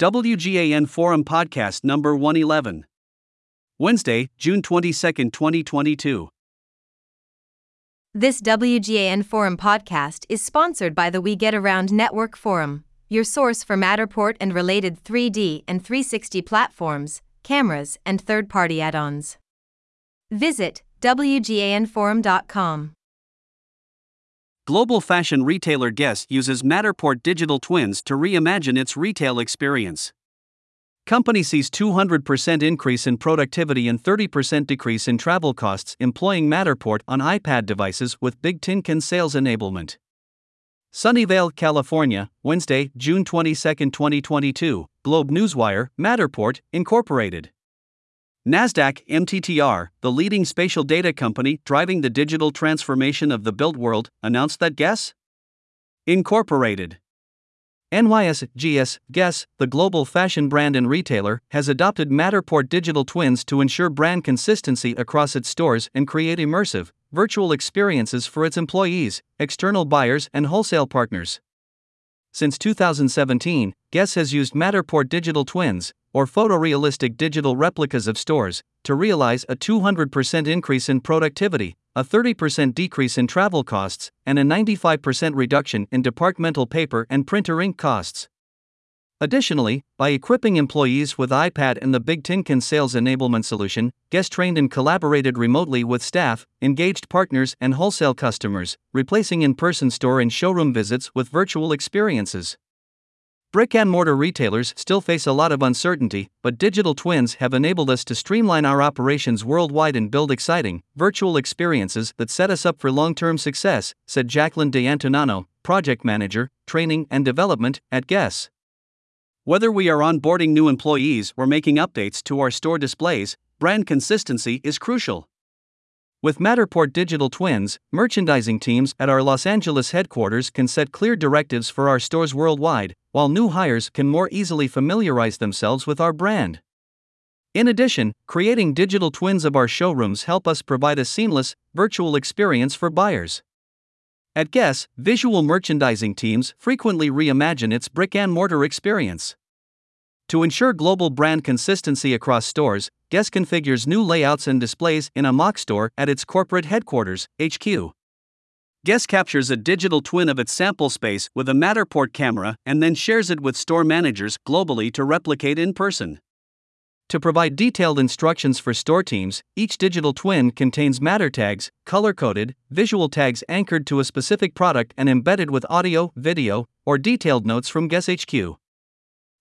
WGAN Forum Podcast number 111. Wednesday, June 22, 2022. This WGAN Forum podcast is sponsored by the We Get Around Network Forum, your source for Matterport and related 3D and 360 platforms, cameras, and third party add ons. Visit WGANForum.com. Global fashion retailer Guess uses Matterport digital twins to reimagine its retail experience. Company sees 200% increase in productivity and 30% decrease in travel costs employing Matterport on iPad devices with Bigtincan sales enablement. Sunnyvale, California, Wednesday, June 22, 2022. Globe Newswire, Matterport, Incorporated. NASDAQ MTTR, the leading spatial data company driving the digital transformation of the built world, announced that Guess Incorporated. NYSGS Guess, the global fashion brand and retailer, has adopted Matterport digital twins to ensure brand consistency across its stores and create immersive, virtual experiences for its employees, external buyers, and wholesale partners. Since 2017, Guess has used Matterport digital twins, or photorealistic digital replicas of stores, to realize a 200% increase in productivity, a 30% decrease in travel costs, and a 95% reduction in departmental paper and printer ink costs. Additionally, by equipping employees with iPad and the Bigtincan sales enablement solution, Guess trained and collaborated remotely with staff, engaged partners, and wholesale customers, replacing in person store and showroom visits with virtual experiences. Brick and mortar retailers still face a lot of uncertainty, but digital twins have enabled us to streamline our operations worldwide and build exciting, virtual experiences that set us up for long term success, said Jacklyn De Antunano, Project Manager, Training and Development at Guess. Whether we are onboarding new employees or making updates to our store displays, brand consistency is crucial. With Matterport Digital Twins, merchandising teams at our Los Angeles headquarters can set clear directives for our stores worldwide, while new hires can more easily familiarize themselves with our brand. In addition, creating digital twins of our showrooms help us provide a seamless, virtual experience for buyers. At Guess, visual merchandising teams frequently reimagine its brick and mortar experience. To ensure global brand consistency across stores, Guess configures new layouts and displays in a mock store at its corporate headquarters, HQ. Guess captures a digital twin of its sample space with a Matterport camera and then shares it with store managers globally to replicate in person. To provide detailed instructions for store teams, each digital twin contains Mattertags, color coded, visual tags anchored to a specific product and embedded with audio, video, or detailed notes from Guess HQ.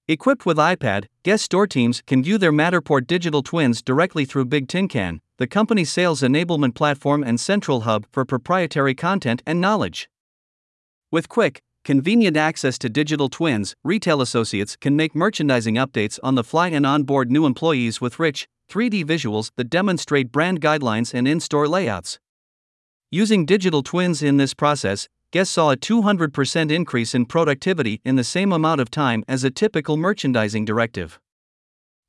Equipped with iPad, Guess store teams can view their Matterport digital twins directly through Bigtincan, the company's sales enablement platform and central hub for proprietary content and knowledge. With quick, convenient access to digital twins, retail associates can make merchandising updates on the fly and onboard new employees with rich, 3D visuals that demonstrate brand guidelines and in store layouts. Using digital twins in this process, Guess saw a 200% increase in productivity in the same amount of time as a typical merchandising directive.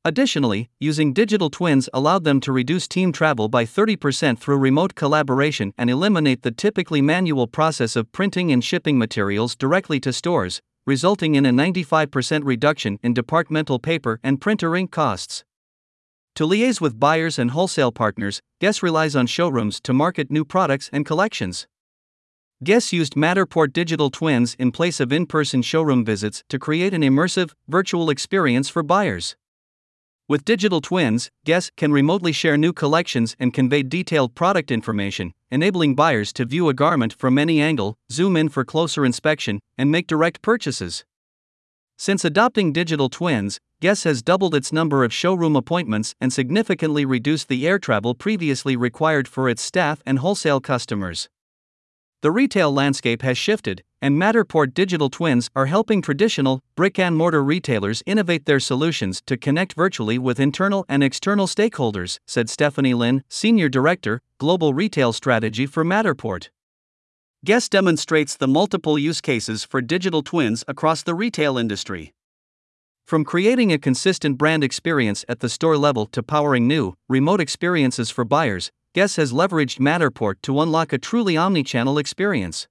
Additionally, using digital twins allowed them to reduce team travel by 30% through remote collaboration and eliminate the typically manual process of printing and shipping materials directly to stores, resulting in a 95% reduction in departmental paper and printer ink costs. To liaise with buyers and wholesale partners, Guess relies on showrooms to market new products and collections. Guess used Matterport digital twins in place of in person showroom visits to create an immersive, virtual experience for buyers. With digital twins, Guess can remotely share new collections and convey detailed product information, enabling buyers to view a garment from any angle, zoom in for closer inspection, and make direct purchases. Since adopting digital twins, Guess has doubled its number of showroom appointments and significantly reduced the air travel previously required for its staff and wholesale customers. The retail landscape has shifted, and Matterport digital twins are helping traditional, brick and mortar retailers innovate their solutions to connect virtually with internal and external stakeholders, said Stephanie Lin, Senior Director, Global Retail Strategy for Matterport. Guess demonstrates the multiple use cases for digital twins across the retail industry. From creating a consistent brand experience at the store level to powering new, remote experiences for buyers, Guess has leveraged Matterport to unlock a truly omni-channel experience.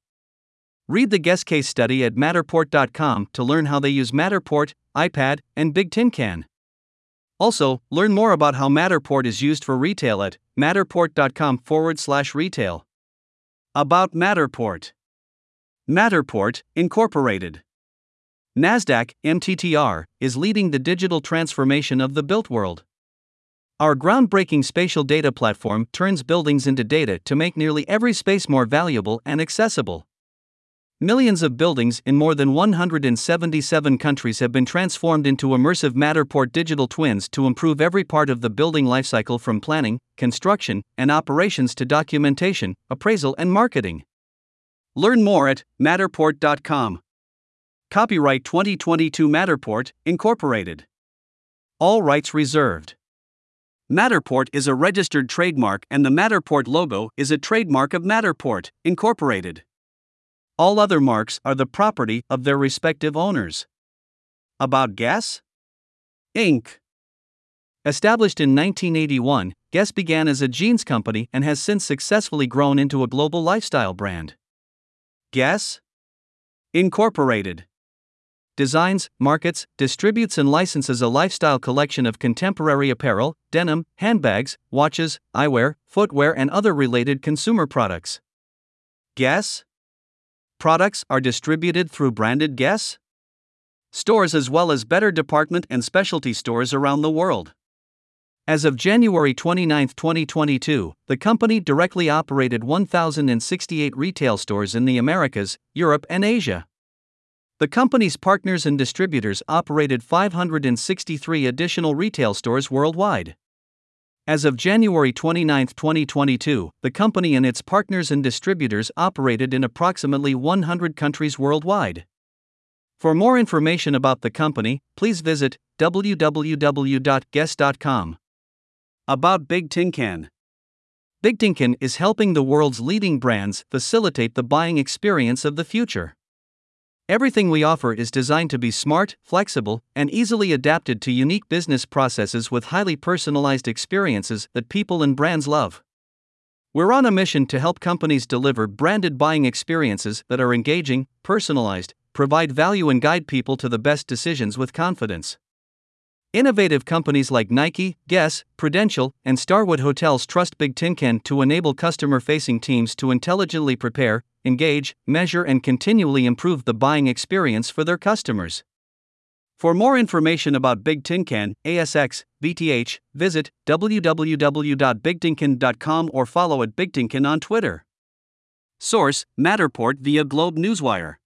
Read the Guess case study at Matterport.com to learn how they use Matterport, iPad, and Bigtincan. Also, learn more about how Matterport is used for retail at matterport.com forward slash retail. About Matterport Matterport, Incorporated. NASDAQ, MTTR, is leading the digital transformation of the built world. Our groundbreaking spatial data platform turns buildings into data to make nearly every space more valuable and accessible. Millions of buildings in more than 177 countries have been transformed into immersive Matterport digital twins to improve every part of the building lifecycle from planning, construction, and operations to documentation, appraisal, and marketing. Learn more at matterport.com. Copyright 2022 Matterport, Incorporated. All rights reserved. Matterport is a registered trademark and the Matterport logo is a trademark of Matterport, Incorporated. All other marks are the property of their respective owners. About Guess? Inc. Established in 1981, Guess began as a jeans company and has since successfully grown into a global lifestyle brand. Guess? Incorporated. Designs, markets, distributes, and licenses a lifestyle collection of contemporary apparel, denim, handbags, watches, eyewear, footwear, and other related consumer products. Guess? Products are distributed through branded Guess stores as well as better department and specialty stores around the world. As of January 29, 2022, the company directly operated 1,068 retail stores in the Americas, Europe, and Asia. The company's partners and distributors operated 563 additional retail stores worldwide. As of January 29, 2022, the company and its partners and distributors operated in approximately 100 countries worldwide. For more information about the company, please visit www.guess.com. About Bigtincan Big Tin Can is helping the world's leading brands facilitate the buying experience of the future. Everything we offer is designed to be smart, flexible, and easily adapted to unique business processes with highly personalized experiences that people and brands love. We're on a mission to help companies deliver branded buying experiences that are engaging, personalized, provide value, and guide people to the best decisions with confidence. Innovative companies like Nike, Guess, Prudential, and Starwood Hotels trust Bigtincan to enable customer facing teams to intelligently prepare, engage, measure, and continually improve the buying experience for their customers. For more information about Bigtincan, ASX, BTH, visit www.bigtincan.com or follow at Big BigTincan on Twitter. Source Matterport via Globe Newswire.